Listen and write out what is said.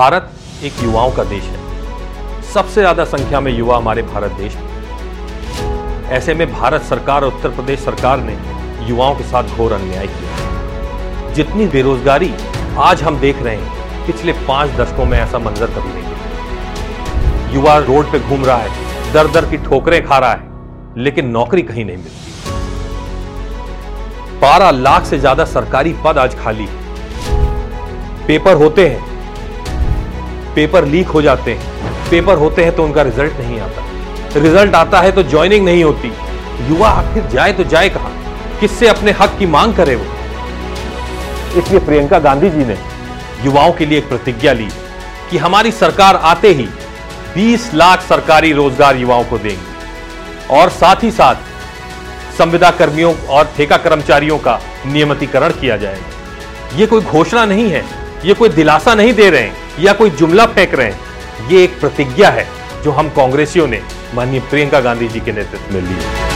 भारत एक युवाओं का देश है। सबसे ज़्यादा संख्या में युवा हमारे भारत देश में। ऐसे में भारत सरकार और उत्तर प्रदेश सरकार ने युवाओं के साथ घोर अन्याय किया जितनी बेरोजगारी आज हम देख रहे हैं, पिछले पाँच दशकों में ऐसा मंजर कभी नहीं देखा। युवा रोड पे घूम रहा है दर दर की ठोकरें खा रहा है, लेकिन नौकरी कहीं नहीं मिलती। बारह लाख से ज़्यादा सरकारी पद आज खाली है। पेपर होते हैं पेपर लीक हो जाते हैं। पेपर होते हैं तो उनका रिज़ल्ट नहीं आता। रिज़ल्ट आता है तो ज्वाइनिंग नहीं होती। युवा आखिर जाए तो जाए कहाँ? किससे अपने हक की मांग करे वो? इसलिए प्रियंका गांधी जी ने युवाओं के लिए एक प्रतिज्ञा ली कि हमारी सरकार आते ही 20 लाख सरकारी रोज़गार युवाओं को देंगे। और साथ ही साथ संविदा कर्मियों और ठेका कर्मचारियों का नियमितीकरण किया जाएगा। ये कोई घोषणा नहीं है। ये कोई दिलासा नहीं दे रहे हैं। या कोई जुमला फेंक रहे हैं, ये एक प्रतिज्ञा है जो हम कांग्रेसियों ने माननीय प्रियंका गांधी जी के नेतृत्व में ली है।